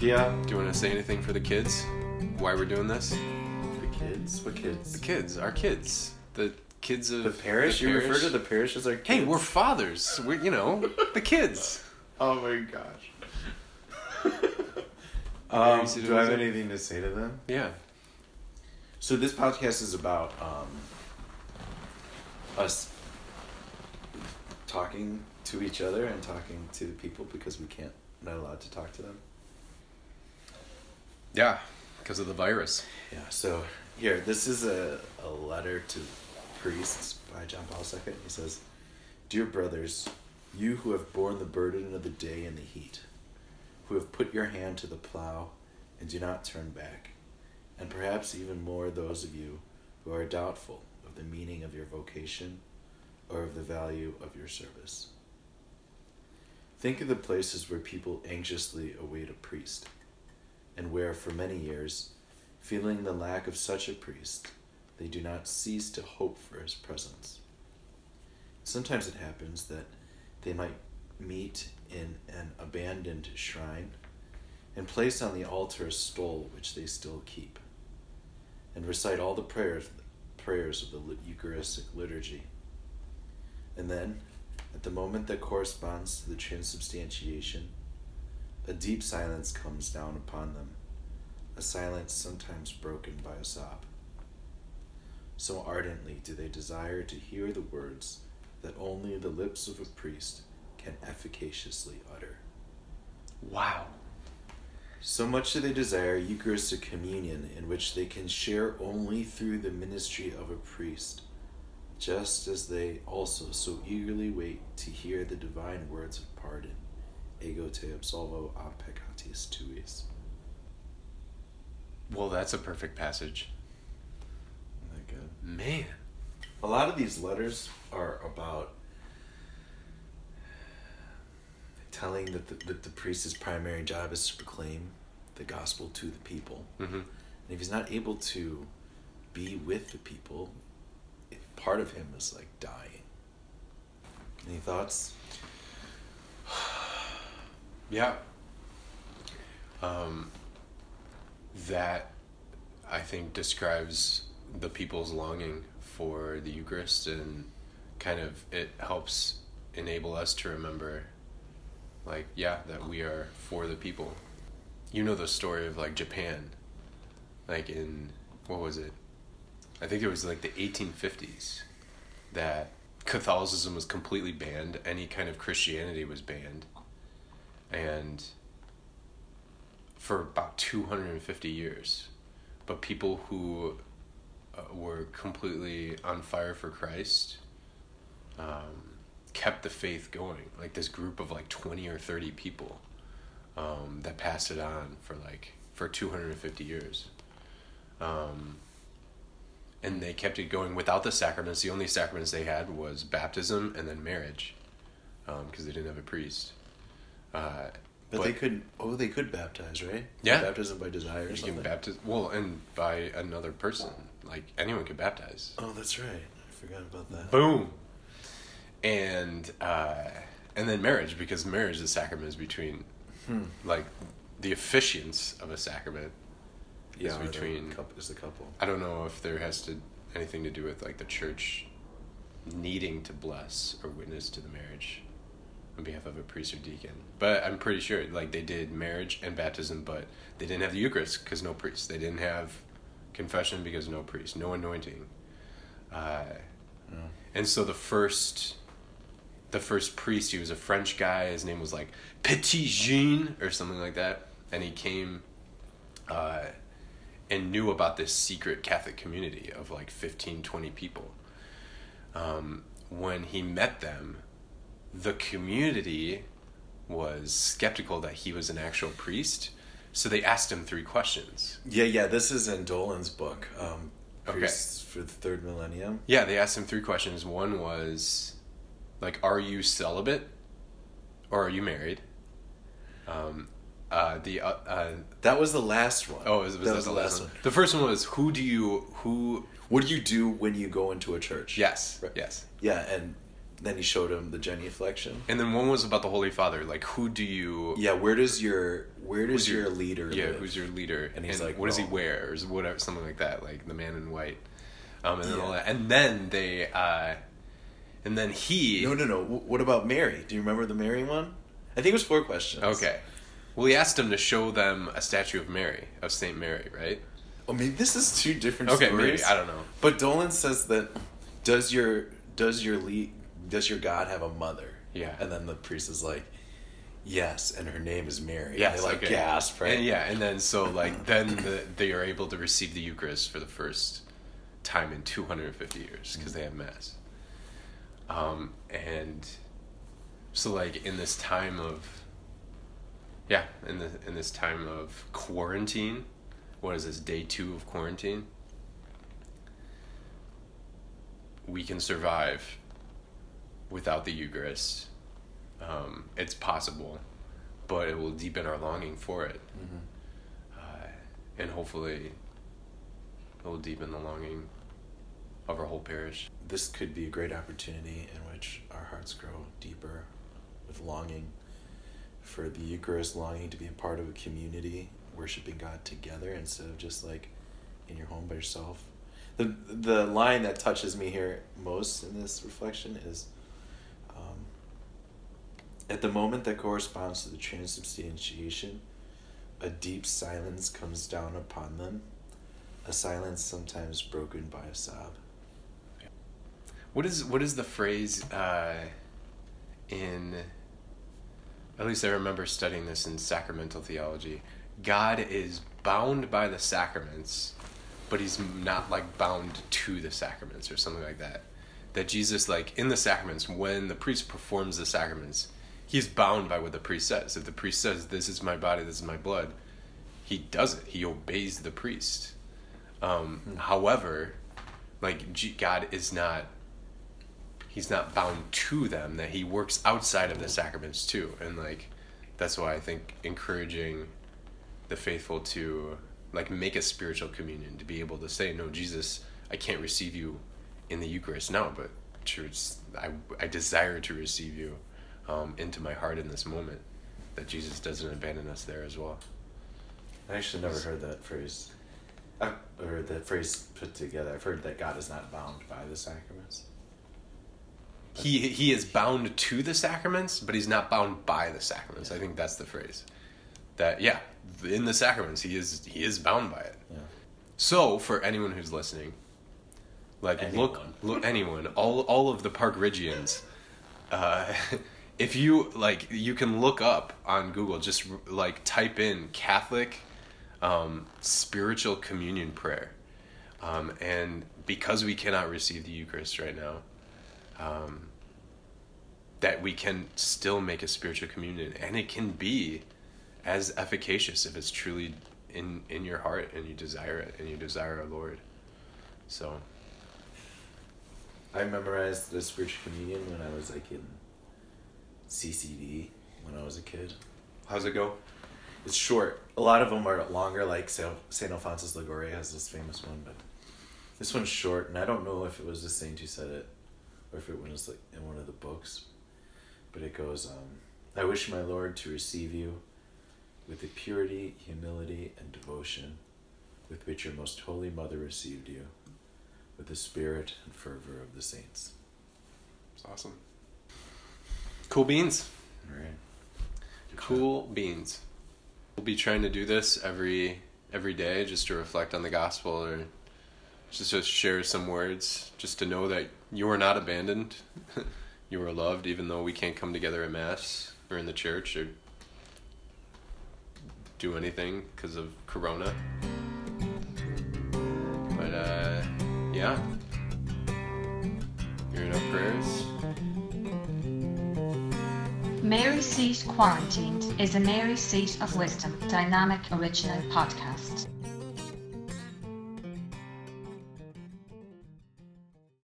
Yeah. Do you want to say anything for the kids? Why we're doing this? The kids? What kids? The kids? kids, our kids, the kids of The parish? You refer to the parish as our kids? Hey, we're fathers. We're you know the kids. Oh my gosh. Yeah, um, do I have anything to say to them? Yeah. So this podcast is about um, us talking to each other and talking to the people because we can't, not allowed to talk to them. Yeah, because of the virus. Yeah. So here, this is a, a letter to priests by John Paul II. He says, "Dear brothers, you who have borne the burden of the day and the heat, who have put your hand to the plow and do not turn back, and perhaps even more those of you who are doubtful of the meaning of your vocation or of the value of your service. Think of the places where people anxiously await a priest, and where for many years, feeling the lack of such a priest, they do not cease to hope for his presence. Sometimes it happens that they might meet in an abandoned shrine and place on the altar a stole which they still keep, and recite all the prayers prayers of the Eucharistic liturgy. And then, at the moment that corresponds to the transubstantiation, a deep silence comes down upon them, a silence sometimes broken by a sob. So ardently do they desire to hear the words that only the lips of a priest can efficaciously utter. Wow. So much do they desire Eucharistic communion in which they can share only through the ministry of a priest, just as they also so eagerly wait to hear the divine words of pardon. Ego te absolvo a peccatis tuis. Well, that's a perfect passage. Isn't that good? Man. A lot of these letters are about telling that the, that the priest's primary job is to proclaim the gospel to the people. hmm And if he's not able to be with the people, part of him is like dying. Any thoughts? Yeah. Um, that I think describes the people's longing for the Eucharist and kind of it helps enable us to remember like yeah that we are for the people. You know the story of like Japan like in what was it? I think it was like the 1850s that Catholicism was completely banned, any kind of Christianity was banned and for about 250 years. But people who uh, were completely on fire for christ um, kept the faith going. Like this group of like 20 or 30 people um, that passed it on for like for 250 years. Um, and they kept it going without the sacraments. The only sacraments they had was baptism and then marriage because they didn't have a priest uh, But, they could. Oh, they could baptize, right? Yeah. Baptism by desire or you something. can baptize well and by another person like anyone could baptize oh, that's right. I forgot about that. boom and uh and then marriage because marriage the sacrament is between Hmm. like the officiants of a sacrament Yeah, is between couple, is the couple. i don't know if there has to anything to do with like the church needing to bless or witness to the marriage on behalf of a priest or deacon. But i'm pretty sure like they did marriage and baptism but they didn't have the eucharist because no priest they didn't have confession because no priest no anointing. Uh, Yeah. and so the first the first priest he was a french guy. His name was like Petitjean or something like that. And he came uh, and knew about this secret catholic community of like 15 20 people. Um, when he met them the community was skeptical that he was an actual priest so they asked him three questions Yeah, yeah. This is in Dolan's book. Um, Okay. For the Third Millennium. Yeah, they asked him three questions. One was, like, are you celibate, or are you married? Um, uh, the uh, uh, That was the last one. oh, was, was that, the last one? The first one was who do you who? What do you do when you go into a church? Yes, Right. yes. Yeah, and then he showed him the genuflection. And then one was about the Holy Father. Like, who do you? Yeah, where does your where does your, your- leader? Yeah, live? who's your leader? And he's like, what does he wear, or whatever, something like that, like the man in white. Um, and then all that, and then they, uh, and then he. No, no, no. What about Mary? Do you remember the Mary one? I think it was four questions. Okay. Well, he asked him to show them a statue of Mary, of Saint Mary, right? Oh, maybe this is two different Okay, stories. maybe I don't know. But Dolan says that does your does your lead does your God have a mother? Yeah. And then the priest is like, yes, and her name is Mary. Yeah. they like okay. gasp, right? And yeah, and then so like then the, they are able to receive the Eucharist for the first time in 250 years because they have mass. Um, and so like in this time of yeah, in the in this time of quarantine, what is this day 2 of quarantine? We can survive without the Eucharist. Um, it's possible, but it will deepen our longing for it, Mm-hmm. uh, and hopefully, it will deepen the longing of our whole parish. This could be a great opportunity in which our hearts grow deeper with longing for the Eucharist, longing to be a part of a community, worshiping God together instead of just like in your home by yourself. The the line that touches me here most in this reflection is at the moment that corresponds to the transubstantiation, a deep silence comes down upon them, a silence sometimes broken by a sob. What is what is the phrase uh, in? At least I remember studying this in sacramental theology. God is bound by the sacraments, but he's not like bound to the sacraments or something like that. That Jesus, like in the sacraments, when the priest performs the sacraments, he's bound by what the priest says. If the priest says, "This is my body, this is my blood," he does it. He obeys the priest. Um, However, like G- God is not he's not bound to them that he works outside of the sacraments too and like that's why i think encouraging the faithful to like make a spiritual communion to be able to say no jesus i can't receive you in the eucharist now but i, I desire to receive you um, into my heart in this moment that jesus doesn't abandon us there as well I actually never heard that phrase. I've heard that phrase put together. I've heard that God is not bound by the sacraments. he he is bound to the sacraments, but he's not bound by the sacraments. I think that's the phrase. That yeah, in the sacraments he is he is bound by it. Yeah. So for anyone who's listening, like look Anyone. look anyone all all of the Park Ridgians, uh, if you like you can look up on Google just like type in Catholic um, spiritual communion prayer, um, and because we cannot receive the Eucharist right now, um, that we can still make a spiritual communion, and it can be as efficacious if it's truly in in your heart and you desire it and you desire our Lord. So I memorized the spiritual communion when I was like in CCD when I was a kid. how's it go? It's short. A lot of them are longer, like Saint Alphonsus Liguori has this famous one, but this one's short, and I don't know if it was the saint who said it or if it was like in one of the books. But it goes, um, I wish my Lord to receive you with the purity, humility, and devotion with which your most holy mother received you, with the spirit and fervor of the saints. It's awesome. Cool beans. All right. Good Cool beans. We'll be trying to do this every every day just to reflect on the gospel or just to share some words, just to know that you are not abandoned. you are loved even though we can't come together at mass or in the church or do anything because of corona. But uh yeah. Mary Seat Quarantined is a Mary Seat of Wisdom dynamic original podcast.